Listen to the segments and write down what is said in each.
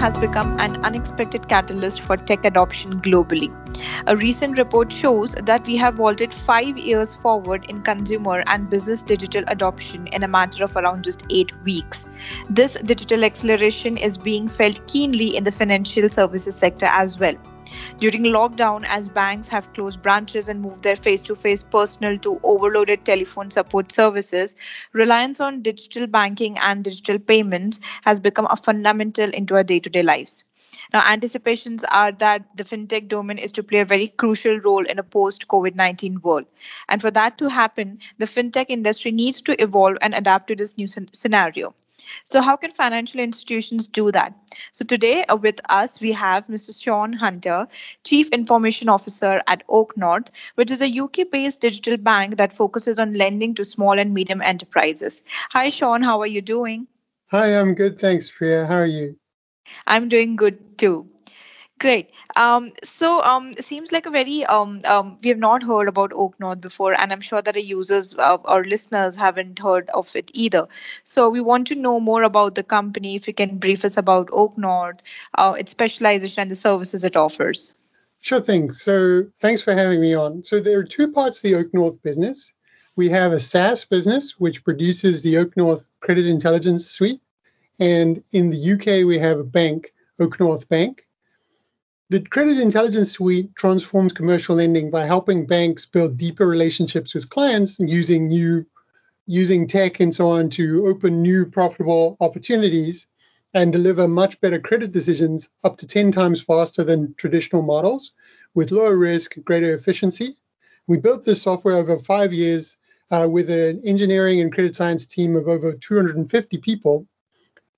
has become an unexpected catalyst for tech adoption globally. A recent report shows that we have vaulted five years forward in consumer and business digital adoption in a matter of around just eight weeks. This digital acceleration is being felt keenly in the financial services sector as well. During lockdown, as banks have closed branches and moved their face to face personnel to overloaded telephone support services, reliance on digital banking and digital payments has become a fundamental into our day to day lives. Now, anticipations are that the fintech domain is to play a very crucial role in a post COVID 19 world. And for that to happen, the fintech industry needs to evolve and adapt to this new scenario. So, how can financial institutions do that? So, today uh, with us, we have Mr. Sean Hunter, Chief Information Officer at OakNorth, which is a UK based digital bank that focuses on lending to small and medium enterprises. Hi, Sean, how are you doing? Hi, I'm good. Thanks, Priya. How are you? I'm doing good too. Great. Um, so um, it seems like a very um, um, we have not heard about OakNorth before, and I'm sure that our users uh, or listeners haven't heard of it either. So we want to know more about the company. If you can brief us about OakNorth, uh, its specialization, and the services it offers. Sure thing. So thanks for having me on. So there are two parts of the OakNorth business. We have a SaaS business which produces the OakNorth Credit Intelligence Suite, and in the UK we have a bank, OakNorth Bank the Credit Intelligence Suite transforms commercial lending by helping banks build deeper relationships with clients using new using tech and so on to open new profitable opportunities and deliver much better credit decisions up to 10 times faster than traditional models with lower risk, greater efficiency. We built this software over five years uh, with an engineering and credit science team of over 250 people.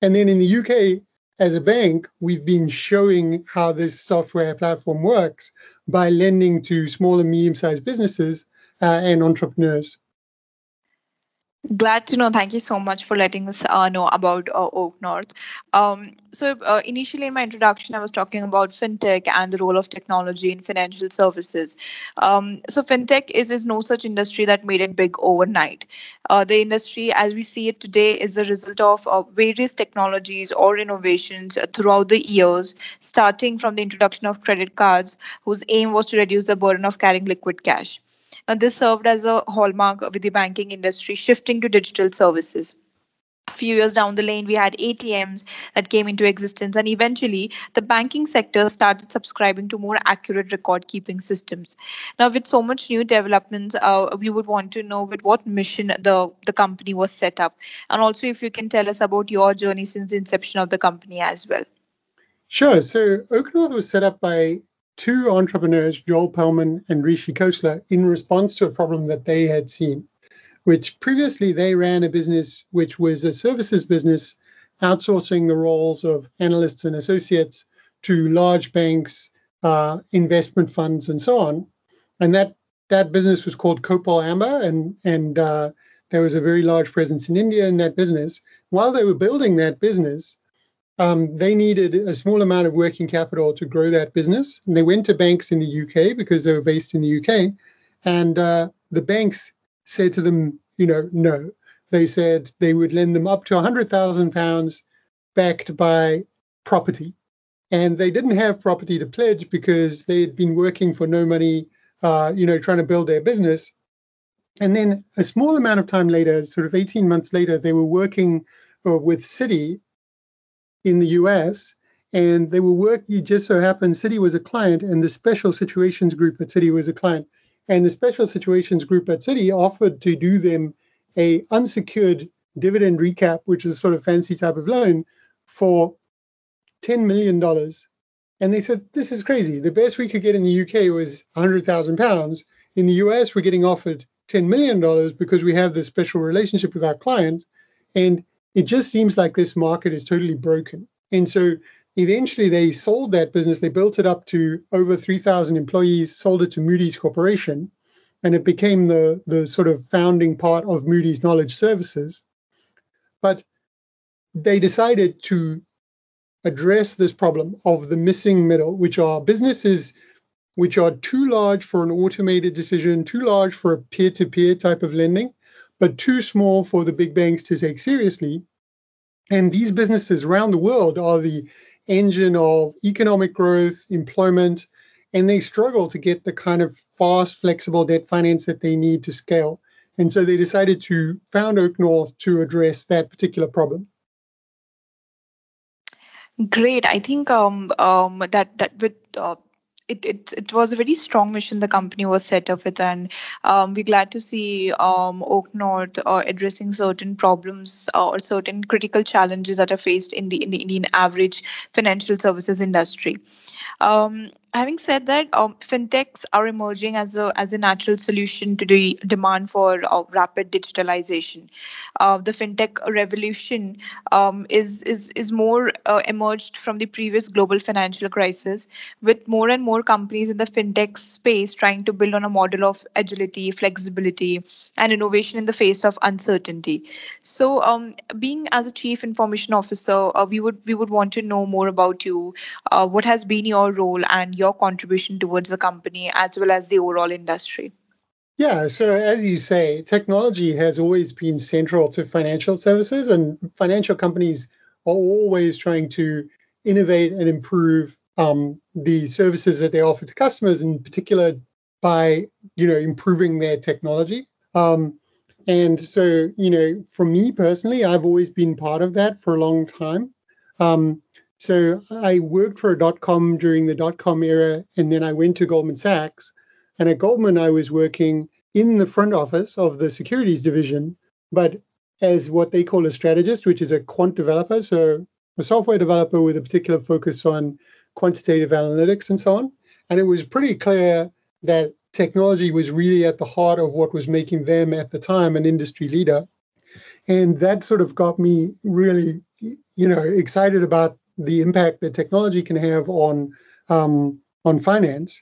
And then in the UK, as a bank, we've been showing how this software platform works by lending to small and medium sized businesses uh, and entrepreneurs. Glad to know. Thank you so much for letting us uh, know about uh, OakNorth. Um, so, uh, initially in my introduction, I was talking about fintech and the role of technology in financial services. Um, so, fintech is, is no such industry that made it big overnight. Uh, the industry, as we see it today, is the result of uh, various technologies or innovations throughout the years, starting from the introduction of credit cards, whose aim was to reduce the burden of carrying liquid cash. Now, this served as a hallmark with the banking industry shifting to digital services. A few years down the lane, we had ATMs that came into existence, and eventually the banking sector started subscribing to more accurate record keeping systems. Now, with so much new developments, uh, we would want to know with what mission the, the company was set up, and also if you can tell us about your journey since the inception of the company as well. Sure. So, OakNorth was set up by two entrepreneurs, Joel Perlman and Rishi Khosla, in response to a problem that they had seen, which previously they ran a business which was a services business outsourcing the roles of analysts and associates to large banks, uh, investment funds, and so on. And that that business was called Copal Amba, and and uh, there was a very large presence in India in that business. While they were building that business, um, they needed a small amount of working capital to grow that business. And they went to banks in the UK because they were based in the UK. And uh, the banks said to them, you know, no. They said they would lend them up to £100,000 backed by property. And they didn't have property to pledge because they had been working for no money, uh, you know, trying to build their business. And then a small amount of time later, sort of 18 months later, they were working uh, with Citi in the US, and they were working. Just so happened, Citi was a client, and the Special Situations Group at Citi was a client. And the Special Situations Group at Citi offered to do them a unsecured dividend recap, which is a sort of fancy type of loan, for $10 million. And they said, This is crazy. The best we could get in the UK was £100,000. In the US, we're getting offered $10 million because we have this special relationship with our client. And it just seems like this market is totally broken. And so eventually they sold that business. They built it up to over 3,000 employees, sold it to Moody's Corporation, and it became the, the sort of founding part of Moody's Knowledge Services. But they decided to address this problem of the missing middle, which are businesses which are too large for an automated decision, too large for a peer to peer type of lending, but too small for the big banks to take seriously. And these businesses around the world are the engine of economic growth, employment, and they struggle to get the kind of fast, flexible debt finance that they need to scale. And so they decided to found OakNorth to address that particular problem. Great. I think um, um, that that with uh, it, it it was a very strong mission the company was set up with, and um, we're glad to see um, OakNorth uh, addressing certain problems uh, or certain critical challenges that are faced in the in the Indian average financial services industry. Um, having said that, um, fintechs are emerging as a as a natural solution to the demand for uh, rapid digitalization. Uh, the fintech revolution um, is is is more uh, emerged from the previous global financial crisis, with more and more companies in the fintech space trying to build on a model of agility, flexibility, and innovation in the face of uncertainty. So, um, being as a chief information officer, uh, we would we would want to know more about you. Uh, what has been your role and your contribution towards the company as well as the overall industry? Yeah, so as you say, technology has always been central to financial services, and financial companies are always trying to innovate and improve um, the services that they offer to customers, in particular by you know improving their technology. Um, and so, you know, for me personally, I've always been part of that for a long time. Um, so I worked for a dot com during the dot com era, and then I went to Goldman Sachs. And at Goldman, I was working in the front office of the securities division, but as what they call a strategist, which is a quant developer. So a software developer with a particular focus on quantitative analytics and so on. And it was pretty clear that technology was really at the heart of what was making them at the time an industry leader. And that sort of got me really, you know, excited about the impact that technology can have on um, on finance.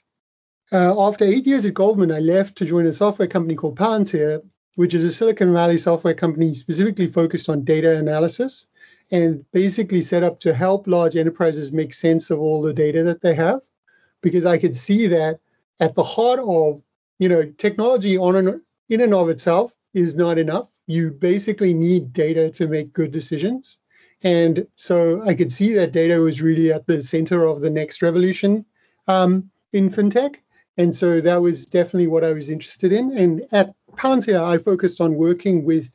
Uh, after eight years at Goldman, I left to join a software company called Palantir, which is a Silicon Valley software company specifically focused on data analysis and basically set up to help large enterprises make sense of all the data that they have. Because I could see that at the heart of you know technology on and in and of itself is not enough. You basically need data to make good decisions. And so I could see that data was really at the center of the next revolution um, in fintech. And so that was definitely what I was interested in. And at Palantir, I focused on working with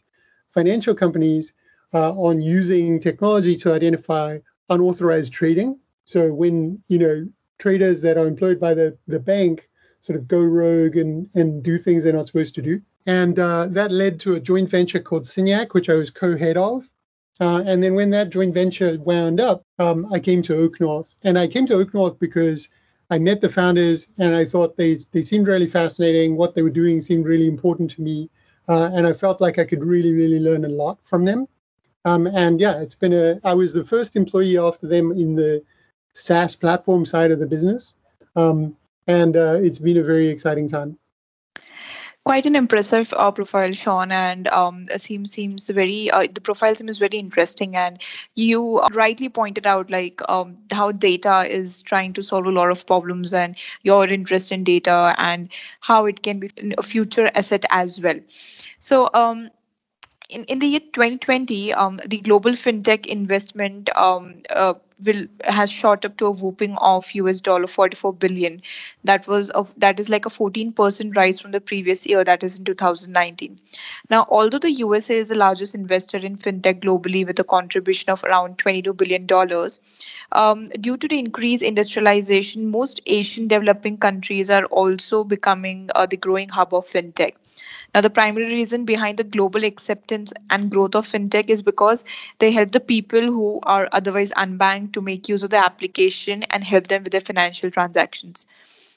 financial companies uh, on using technology to identify unauthorized trading. So when you know traders that are employed by the, the bank sort of go rogue and, and do things they're not supposed to do. And uh, that led to a joint venture called Signac, which I was co-head of. Uh, and then when that joint venture wound up, um, I came to OakNorth. And I came to OakNorth because I met the founders and I thought they, they seemed really fascinating. What they were doing seemed really important to me. Uh, and I felt like I could really, really learn a lot from them. Um, and yeah, it's been a, I was the first employee after them in the SaaS platform side of the business. Um, and uh, it's been a very exciting time quite an impressive uh, profile, Sean, and um, seems seems very uh, the profile seems very interesting. And you rightly pointed out like um, how data is trying to solve a lot of problems, and your interest in data and how it can be a future asset as well. So. Um, in, in the year 2020, um, the global fintech investment um, uh, will has shot up to a whooping of US dollar 44 billion. That was of that is like a 14% rise from the previous year, that is in 2019. Now, although the USA is the largest investor in fintech globally with a contribution of around 22 billion dollars, um, due to the increased industrialization, most Asian developing countries are also becoming uh, the growing hub of fintech. Now, the primary reason behind the global acceptance and growth of fintech is because they help the people who are otherwise unbanked to make use of the application and help them with their financial transactions.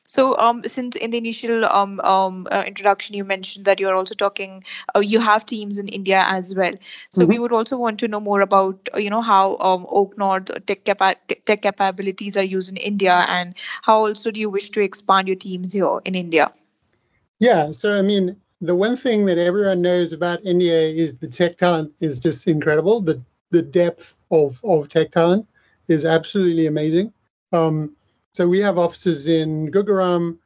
So, um, since in the initial um, um, uh, introduction you mentioned that you're also talking, uh, you have teams in India as well. So, mm-hmm. we would also want to know more about, uh, you know, how um, OakNorth tech, capa- tech capabilities are used in India, and how also do you wish to expand your teams here in India? Yeah, so I mean, the one thing that everyone knows about India is the tech talent is just incredible. The the depth of of tech talent is absolutely amazing. Um, so we have offices in Gurugram,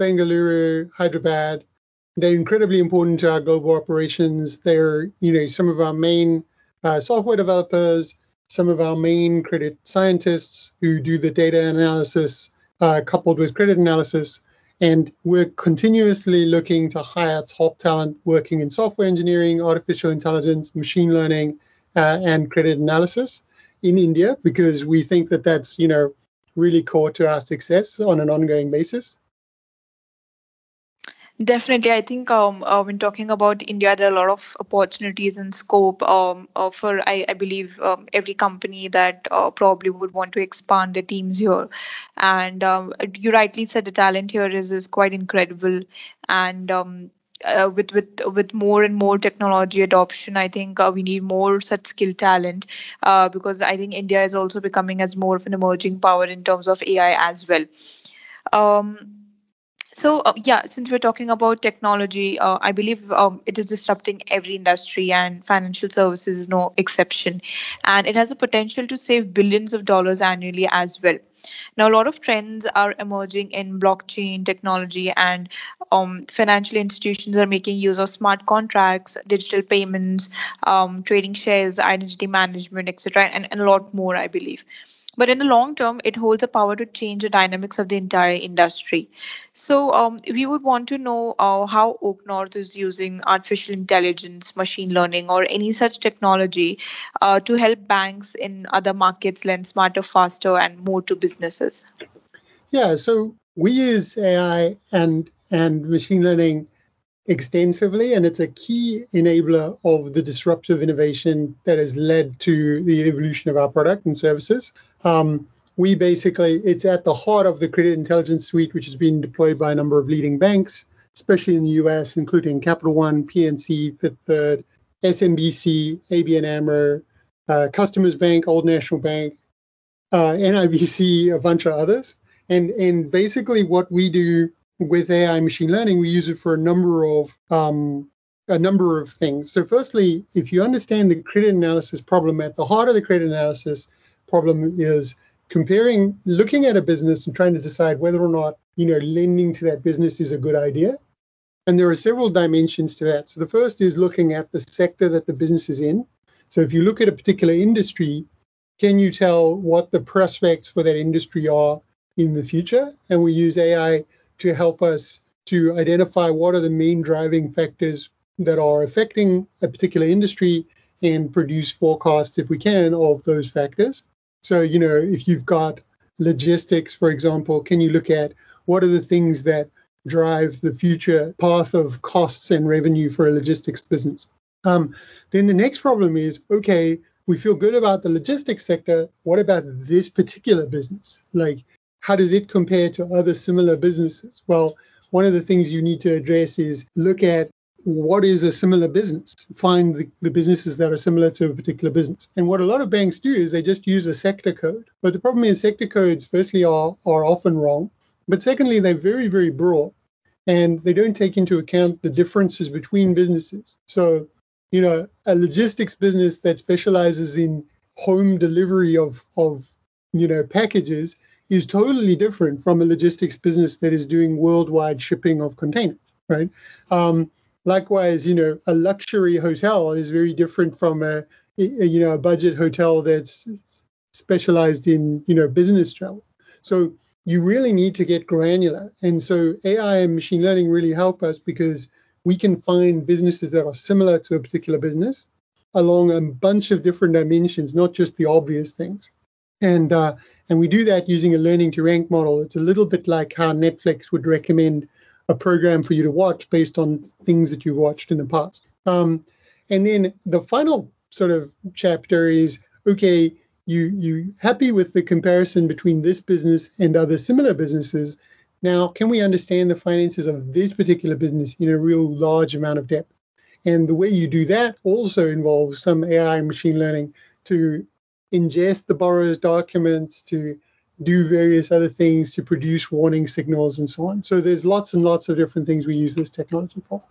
Bengaluru, Hyderabad. They're incredibly important to our global operations. They're you know some of our main uh, software developers some of our main credit scientists who do the data analysis uh, coupled with credit analysis. And we're continuously looking to hire top talent working in software engineering, artificial intelligence, machine learning, uh, and credit analysis in India because we think that that's you know really core to our success on an ongoing basis. Definitely, I think um, uh, when talking about India, there are a lot of opportunities and scope um, uh, for I, I believe um, every company that uh, probably would want to expand their teams here. And um, you rightly said the talent here is is quite incredible, and um, uh, with with with more and more technology adoption, I think uh, we need more such skill talent uh, because I think India is also becoming as more of an emerging power in terms of AI as well. Um, so uh, yeah, since we're talking about technology, uh, I believe um, it is disrupting every industry, and financial services is no exception. And it has a potential to save billions of dollars annually as well. Now, a lot of trends are emerging in blockchain technology, and um, financial institutions are making use of smart contracts, digital payments, um, trading shares, identity management, etc., and, and a lot more, I believe. But in the long term, it holds a power to change the dynamics of the entire industry. So um, we would want to know uh, how OakNorth is using artificial intelligence, machine learning, or any such technology uh, to help banks in other markets lend smarter, faster, and more to businesses. Yeah, so we use AI and and machine learning extensively, and it's a key enabler of the disruptive innovation that has led to the evolution of our product and services. Um, we basically, it's at the heart of the credit intelligence suite, which has been deployed by a number of leading banks, especially in the US, including Capital One, PNC, Fifth Third, SMBC, ABN AMRO, uh, Customers Bank, Old National Bank, uh, NIBC, a bunch of others. And, and basically, what we do with AI machine learning, we use it for a number of um, a number of things. So, firstly, if you understand the credit analysis problem at the heart of the credit analysis problem is comparing, looking at a business and trying to decide whether or not you know lending to that business is a good idea. And there are several dimensions to that. So the first is looking at the sector that the business is in. So if you look at a particular industry, can you tell what the prospects for that industry are in the future? And we use AI to help us to identify what are the main driving factors that are affecting a particular industry and produce forecasts, if we can, of those factors. So, you know, if you've got logistics, for example, can you look at what are the things that drive the future path of costs and revenue for a logistics business? Um, then the next problem is okay, we feel good about the logistics sector. What about this particular business? Like, how does it compare to other similar businesses? Well, one of the things you need to address is look at what is a similar business? Find the, the businesses that are similar to a particular business. And what a lot of banks do is they just use a sector code. But the problem is sector codes, firstly, are, are often wrong. But secondly, they're very, very broad and they don't take into account the differences between businesses. So, you know, a logistics business that specializes in home delivery of, of you know, packages is totally different from a logistics business that is doing worldwide shipping of containers, right? Um, likewise, you know, a luxury hotel is very different from a, a, you know a budget hotel that's specialized in you know business travel. So you really need to get granular, and so AI and machine learning really help us because we can find businesses that are similar to a particular business along a bunch of different dimensions, not just the obvious things. And uh, and we do that using a learning to rank model. It's a little bit like how Netflix would recommend a program for you to watch based on things that you've watched in the past. Um, and then the final sort of chapter is okay, you you happy with the comparison between this business and other similar businesses. Now, can we understand the finances of this particular business in a real large amount of depth? And the way you do that also involves some AI and machine learning to ingest the borrower's documents, to do various other things to produce warning signals and so on. So there's lots and lots of different things we use this technology for.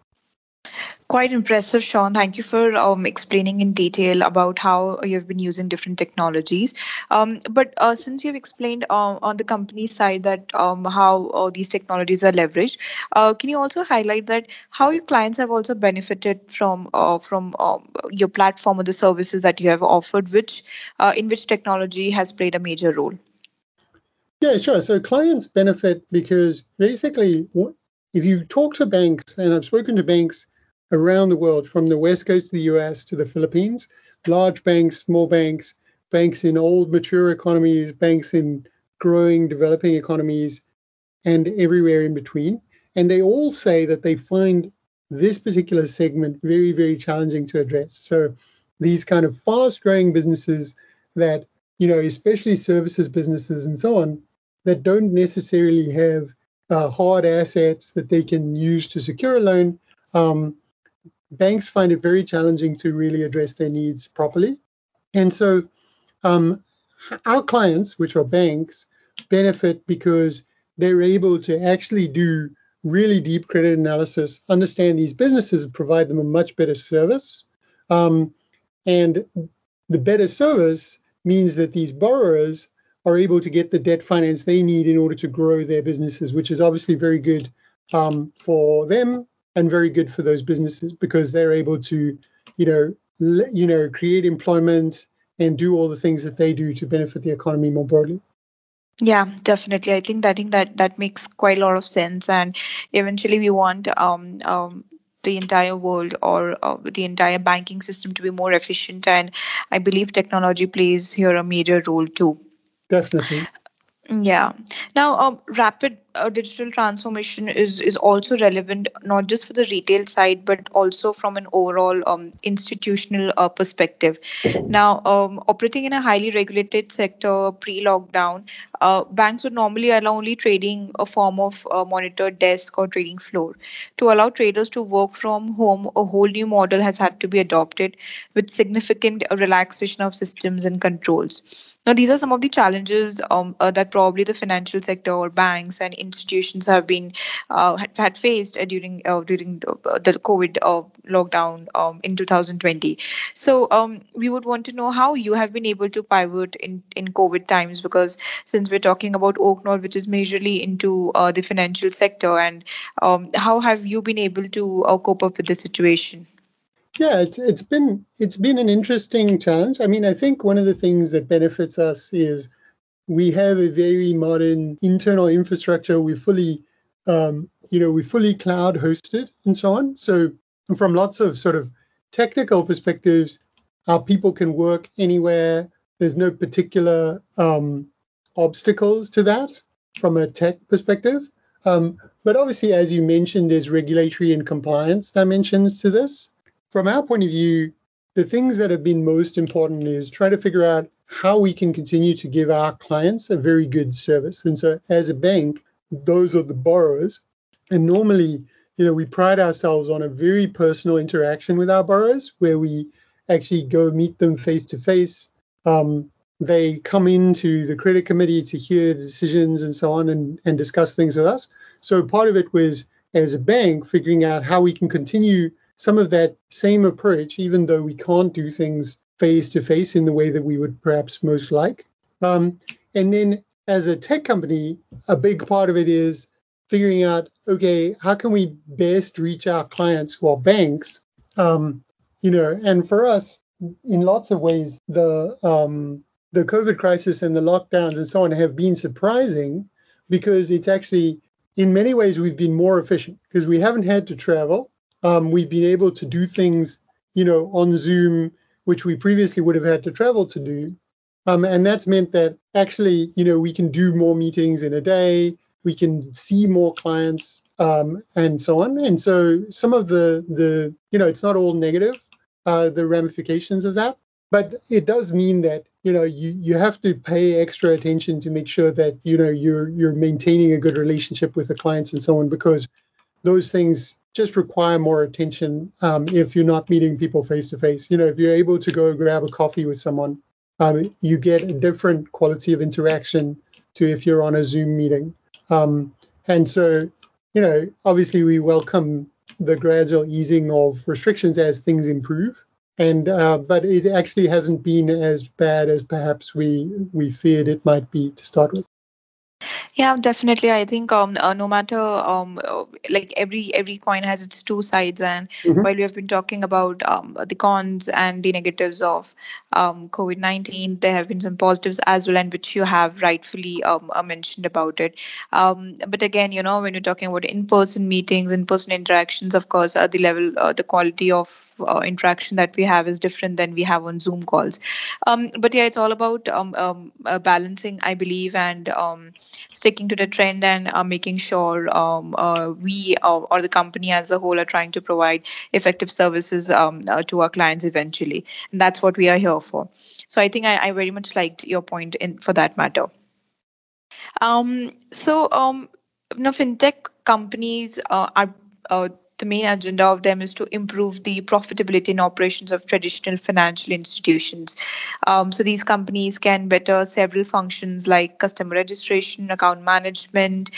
Quite impressive, Sean. Thank you for um, explaining in detail about how you've been using different technologies. Um, but uh, since you've explained uh, on the company side that um, how uh, these technologies are leveraged, uh, can you also highlight that how your clients have also benefited from uh, from um, your platform or the services that you have offered, which uh, in which technology has played a major role? Yeah, sure. So clients benefit because basically, if you talk to banks, and I've spoken to banks around the world, from the West Coast of the US to the Philippines, large banks, small banks, banks in old, mature economies, banks in growing, developing economies, and everywhere in between. And they all say that they find this particular segment very, very challenging to address. So these kind of fast growing businesses that, you know, especially services businesses and so on, that don't necessarily have uh, hard assets that they can use to secure a loan, um, banks find it very challenging to really address their needs properly. And so um, our clients, which are banks, benefit because they're able to actually do really deep credit analysis, understand these businesses, provide them a much better service. Um, and the better service means that these borrowers are able to get the debt finance they need in order to grow their businesses, which is obviously very good um, for them and very good for those businesses because they're able to, you know, le- you know, create employment and do all the things that they do to benefit the economy more broadly. Yeah, definitely. I think I think that that makes quite a lot of sense, and eventually we want um, um, the entire world or uh, the entire banking system to be more efficient, and I believe technology plays here a major role too. Definitely. Yeah. Now, um, rapid uh, digital transformation is is also relevant not just for the retail side but also from an overall um, institutional uh, perspective. Now, um, operating in a highly regulated sector pre-lockdown, uh, banks would normally allow only trading a form of uh, monitored desk or trading floor. To allow traders to work from home, a whole new model has had to be adopted with significant uh, relaxation of systems and controls. Now, these are some of the challenges um, uh, that probably the financial sector or banks and institutions have been uh, had, faced uh, during uh, during the COVID lockdown um, in 2020. So, um, we would want to know how you have been able to pivot in in COVID times because since we're talking about OakNorth, which is majorly into the financial sector, and um, how have you been able to cope up with the situation? Yeah, it's it's been it's been an interesting challenge. I mean, I think one of the things that benefits us is we have a very modern internal infrastructure. We're fully, um, you know, we're fully cloud hosted and so on. So from lots of sort of technical perspectives, our people can work anywhere. There's no particular um, obstacles to that from a tech perspective. Um, but obviously, as you mentioned, there's regulatory and compliance dimensions to this from our point of view, the things that have been most important is try to figure out how we can continue to give our clients a very good service. And so, as a bank, those are the borrowers. And normally, you know, we pride ourselves on a very personal interaction with our borrowers where we actually go meet them face to face. They come into the credit committee to hear decisions and so on and, and discuss things with us. So, part of it was as a bank figuring out how we can continue some of that same approach, even though we can't do things face to face in the way that we would perhaps most like. Um, and then as a tech company, a big part of it is figuring out okay, how can we best reach our clients who are banks? Um, you know, and for us, in lots of ways, the um, the COVID crisis and the lockdowns and so on have been surprising because it's actually, in many ways, we've been more efficient because we haven't had to travel um, we've been able to do things, you know, on Zoom, which we previously would have had to travel to do. Um, and that's meant that actually, you know, we can do more meetings in a day, we can see more clients, um, and so on. And so some of the the you know, it's not all negative, uh, the ramifications of that, but it does mean that you know you you have to pay extra attention to make sure that you know you're you're maintaining a good relationship with the clients and so on because those things just require more attention um, if you're not meeting people face to face. You know, if you're able to go grab a coffee with someone, um, you get a different quality of interaction to if you're on a Zoom meeting. Um, and so, you know, obviously we welcome the gradual easing of restrictions as things improve. And uh, but it actually hasn't been as bad as perhaps we we feared it might be to start with. Yeah, definitely. I think um, uh, no matter um, uh, like every every coin has its two sides, and Mhm. while we have been talking about um, the cons and the negatives of um, COVID nineteen, there have been some positives as well, and which you have rightfully um, uh, mentioned about it. Um, but again, you know, when you're talking about in person meetings, in person interactions, of course, uh, the level, uh, the quality of uh, interaction that we have is different than we have on Zoom calls. Um, but yeah, it's all about um, um, uh, balancing, I believe, and um, sticking to the trend and uh, making sure um, uh, we uh, or the company as a whole are trying to provide effective services um, uh, to our clients eventually. And that's what we are here for. So I think I, I very much liked your point in for that matter. Um, so, um, you know, fintech companies are uh, the main agenda of them is to improve the profitability and operations of traditional financial institutions. Um, so these companies can better several functions like customer registration, account management,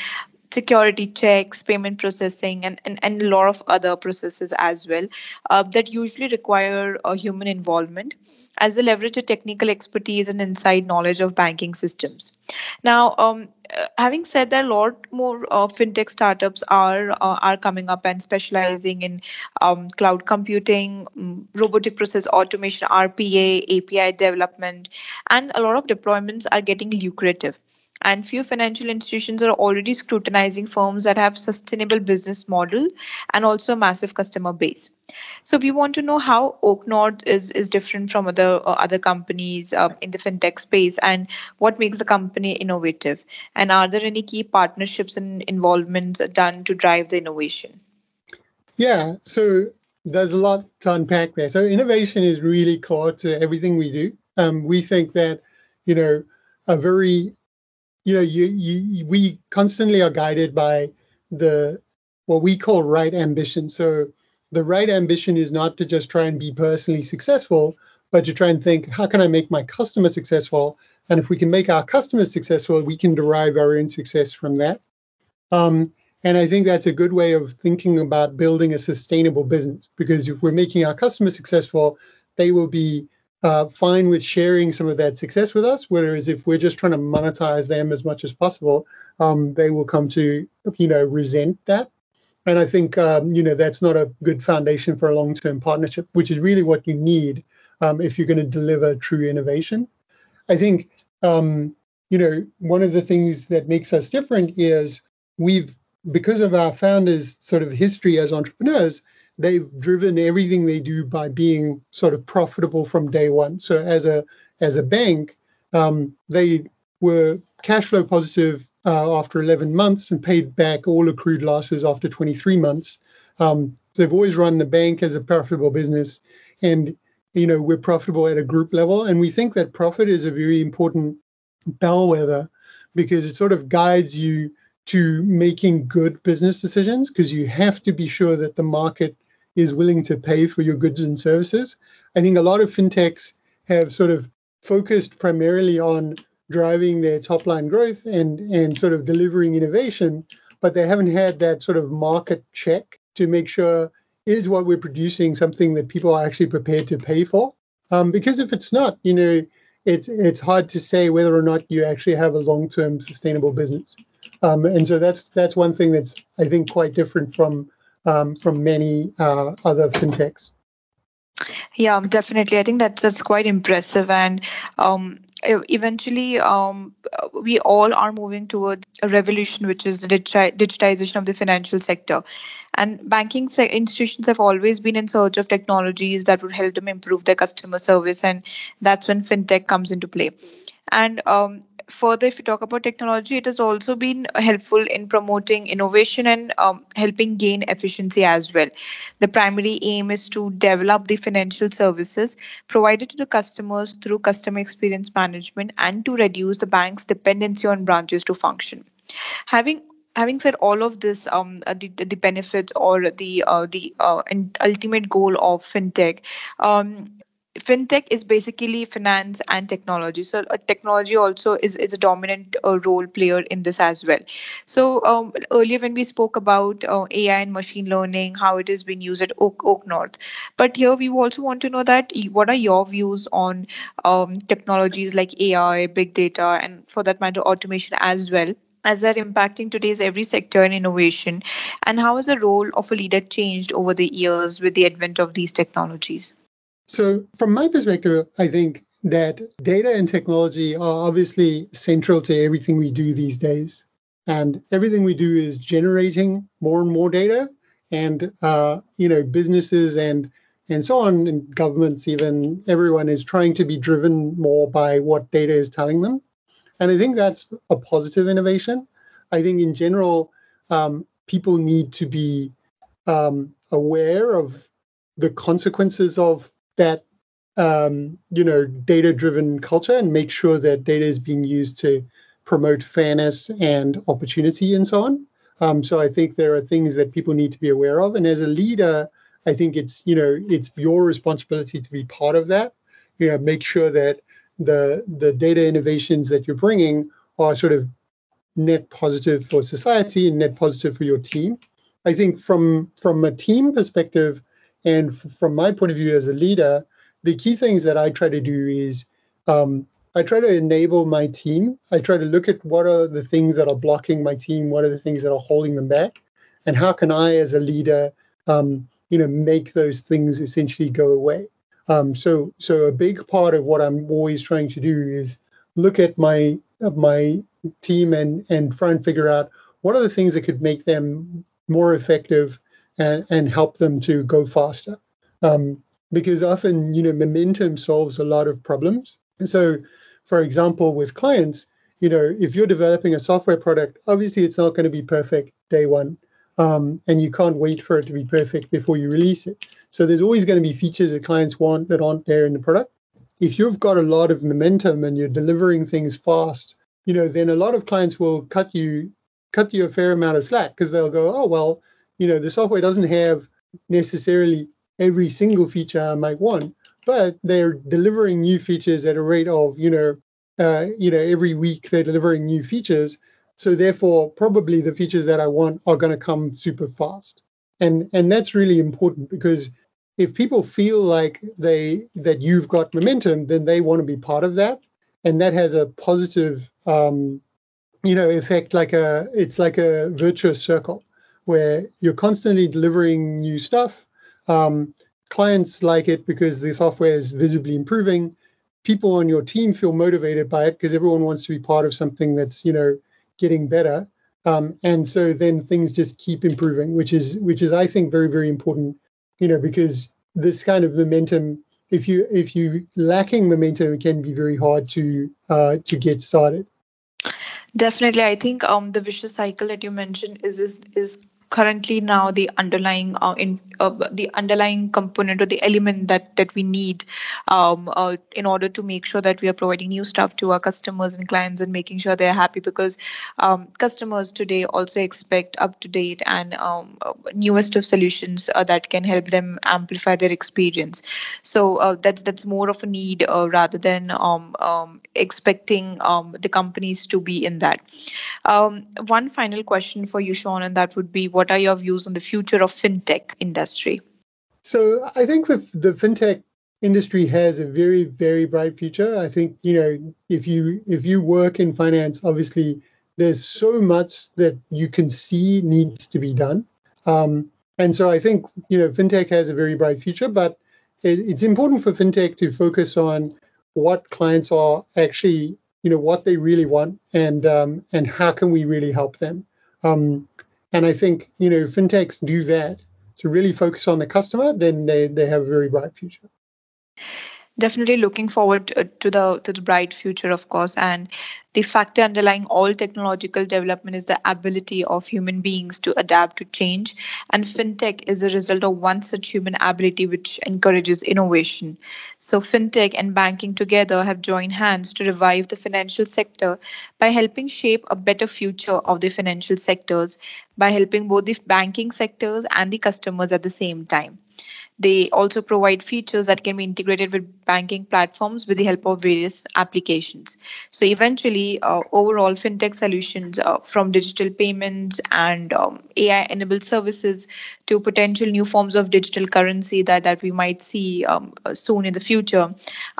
security checks, payment processing, and, and, and a lot of other processes as well uh, that usually require a human involvement as they leverage a technical expertise and inside knowledge of banking systems. Now, um, uh, having said that, a lot more uh, fintech startups are uh, are coming up and specializing in um, cloud computing, mm, robotic process automation, RPA, API development, and a lot of deployments are getting lucrative. And few financial institutions are already scrutinizing firms that have sustainable business model and also a massive customer base. So we want to know how OakNorth is is different from other uh, other companies uh, in the fintech space, and what makes the company innovative. And are there any key partnerships and involvements done to drive the innovation? Yeah, so there's a lot to unpack there. So innovation is really core to everything we do. Um, we think that you know a very you know you, you we constantly are guided by the what we call right ambition. So the right ambition is not to just try and be personally successful, but to try and think how can I make my customer successful, and if we can make our customers successful, we can derive our own success from that. Um, and I think that's a good way of thinking about building a sustainable business because if we're making our customers successful, they will be uh, fine with sharing some of that success with us. Whereas if we're just trying to monetize them as much as possible, um, they will come to you know resent that. And I think um, you know that's not a good foundation for a long-term partnership, which is really what you need um, if you're going to deliver true innovation. I think um, you know one of the things that makes us different is we've because of our founders' sort of history as entrepreneurs, they've driven everything they do by being sort of profitable from day one. So as a as a bank, um, they were cash flow positive uh, after 11 months and paid back all accrued losses after 23 months. Um, so they've always run the bank as a profitable business, and you know we're profitable at a group level, and we think that profit is a very important bellwether because it sort of guides you to making good business decisions because you have to be sure that the market is willing to pay for your goods and services. I think a lot of fintechs have sort of focused primarily on driving their top line growth and and sort of delivering innovation, but they haven't had that sort of market check to make sure is what we're producing something that people are actually prepared to pay for. Um, because if it's not, you know, it's it's hard to say whether or not you actually have a long term sustainable business. Um, and so that's that's one thing that's I think quite different from um, from many uh, other fintechs. Yeah, definitely. I think that's that's quite impressive, and um, eventually, um, we all are moving towards a revolution, which is digitization of the financial sector. And banking institutions have always been in search of technologies that would help them improve their customer service, and that's when fintech comes into play. And um, further, if you talk about technology, it has also been helpful in promoting innovation and um, helping gain efficiency as well. The primary aim is to develop the financial services provided to the customers through customer experience management and to reduce the bank's dependency on branches to function. Having having said all of this, um, uh, the, the benefits or the uh, the uh, and ultimate goal of fintech, um, fintech is basically finance and technology. So uh, technology also is, is a dominant uh, role player in this as well. So um, earlier when we spoke about uh, ai and machine learning how it is being used at oak, OakNorth. But here we also want to know that what are your views on um, technologies like ai big data and for that matter automation as well as they're impacting today's every sector in innovation? And how has the role of a leader changed over the years with the advent of these technologies so, from my perspective, I think that data and technology are obviously central to everything we do these days. And everything we do is generating more and more data. And, uh, you know, businesses and and so on, and governments, even everyone is trying to be driven more by what data is telling them. And I think that's a positive innovation. I think in general, um, people need to be um, aware of the consequences of that um, you know data driven culture and make sure that data is being used to promote fairness and opportunity and so on. Um, so i think there are things that people need to be aware of. And as a leader i think it's you know it's your responsibility to be part of that. You know make sure that the the data innovations that you're bringing are sort of net positive for society and net positive for your team. I think from from a team perspective and from my point of view as a leader, the key things that I try to do is um, I try to enable my team. I try to look at what are the things that are blocking my team, what are the things that are holding them back, and how can I, as a leader, um, you know, make those things essentially go away. Um, so, so a big part of what I'm always trying to do is look at my my team and and try and figure out what are the things that could make them more effective and, and help them to go faster. Um, because often, you know, momentum solves a lot of problems. And so, for example, with clients, you know, if you're developing a software product, obviously it's not going to be perfect day one. Um, and you can't wait for it to be perfect before you release it. So there's always going to be features that clients want that aren't there in the product. If you've got a lot of momentum and you're delivering things fast, you know, then a lot of clients will cut you cut you a fair amount of slack because they'll go, oh well, you know, the software doesn't have necessarily every single feature I might want, but they're delivering new features at a rate of, you know, uh, you know, every week they're delivering new features. So therefore, probably the features that I want are going to come super fast. And and that's really important because if people feel like they that you've got momentum, then they want to be part of that, and that has a positive, um, you know, effect. Like a it's like a virtuous circle where you're constantly delivering new stuff. Um, clients like it because the software is visibly improving. People on your team feel motivated by it because everyone wants to be part of something that's you know getting better. Um, and so then things just keep improving, which is which is I think very very important. You know because this kind of momentum, if you if you lacking momentum, it can be very hard to uh, to get started. Definitely, I think um, the vicious cycle that you mentioned is is is currently now the underlying uh, in uh, the underlying component or the element that that we need um, uh, in order to make sure that we are providing new stuff to our customers and clients and making sure they're happy because um, customers today also expect up to date and um, uh, newest of solutions uh, that can help them amplify their experience. So uh, that's that's more of a need rather than um, um, expecting um, the companies to be in that. One final question for you Sean and that would be what are your views on the future of fintech industry? So I think the the fintech industry has a very very bright future. I think you know if you if you work in finance, obviously there's so much that you can see needs to be done. Um, and so I think you know fintech has a very bright future, but it, it's important for fintech to focus on what clients are actually you know what they really want and um, and how can we really help them. Um, and I think, you know, fintechs do that to really focus on the customer, then they, they have a very bright future definitely looking forward uh, to the to the bright future of course. And the factor underlying all technological development is the ability of human beings to adapt to change. And fintech is a result of one such human ability which encourages innovation. So fintech and banking together have joined hands to revive the financial sector by helping shape a better future of the financial sectors by helping both the banking sectors and the customers at the same time they also provide features that can be integrated with banking platforms with the help of various applications. So eventually, uh, overall fintech solutions uh, from digital payments and um, AI-enabled services to potential new forms of digital currency that, that we might see um, soon in the future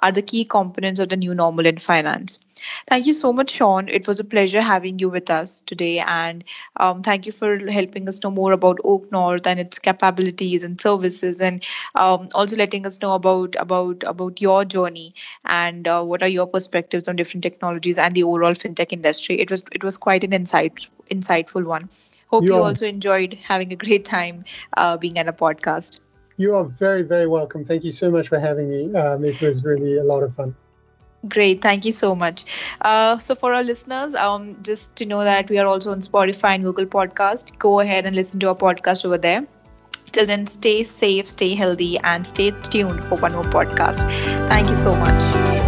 are the key components of the new normal in finance. Thank you so much, Sean. It was a pleasure having you with us today. And um, thank you for helping us know more about OakNorth and its capabilities and services, and um, also letting us know about about about your journey and uh, what are your perspectives on different technologies and the overall fintech industry. It was it was quite an insight insightful one. Hope you, you also enjoyed having a great time uh, being at a podcast. You are very, very welcome. Thank you so much for having me. Um, it was really a lot of fun. Great, thank you so much. Uh, so, for our listeners, um, just to know that we are also on Spotify and Google Podcast. Go ahead and listen to our podcast over there. Till then, stay safe, stay healthy, and stay tuned for one more podcast. Thank you so much.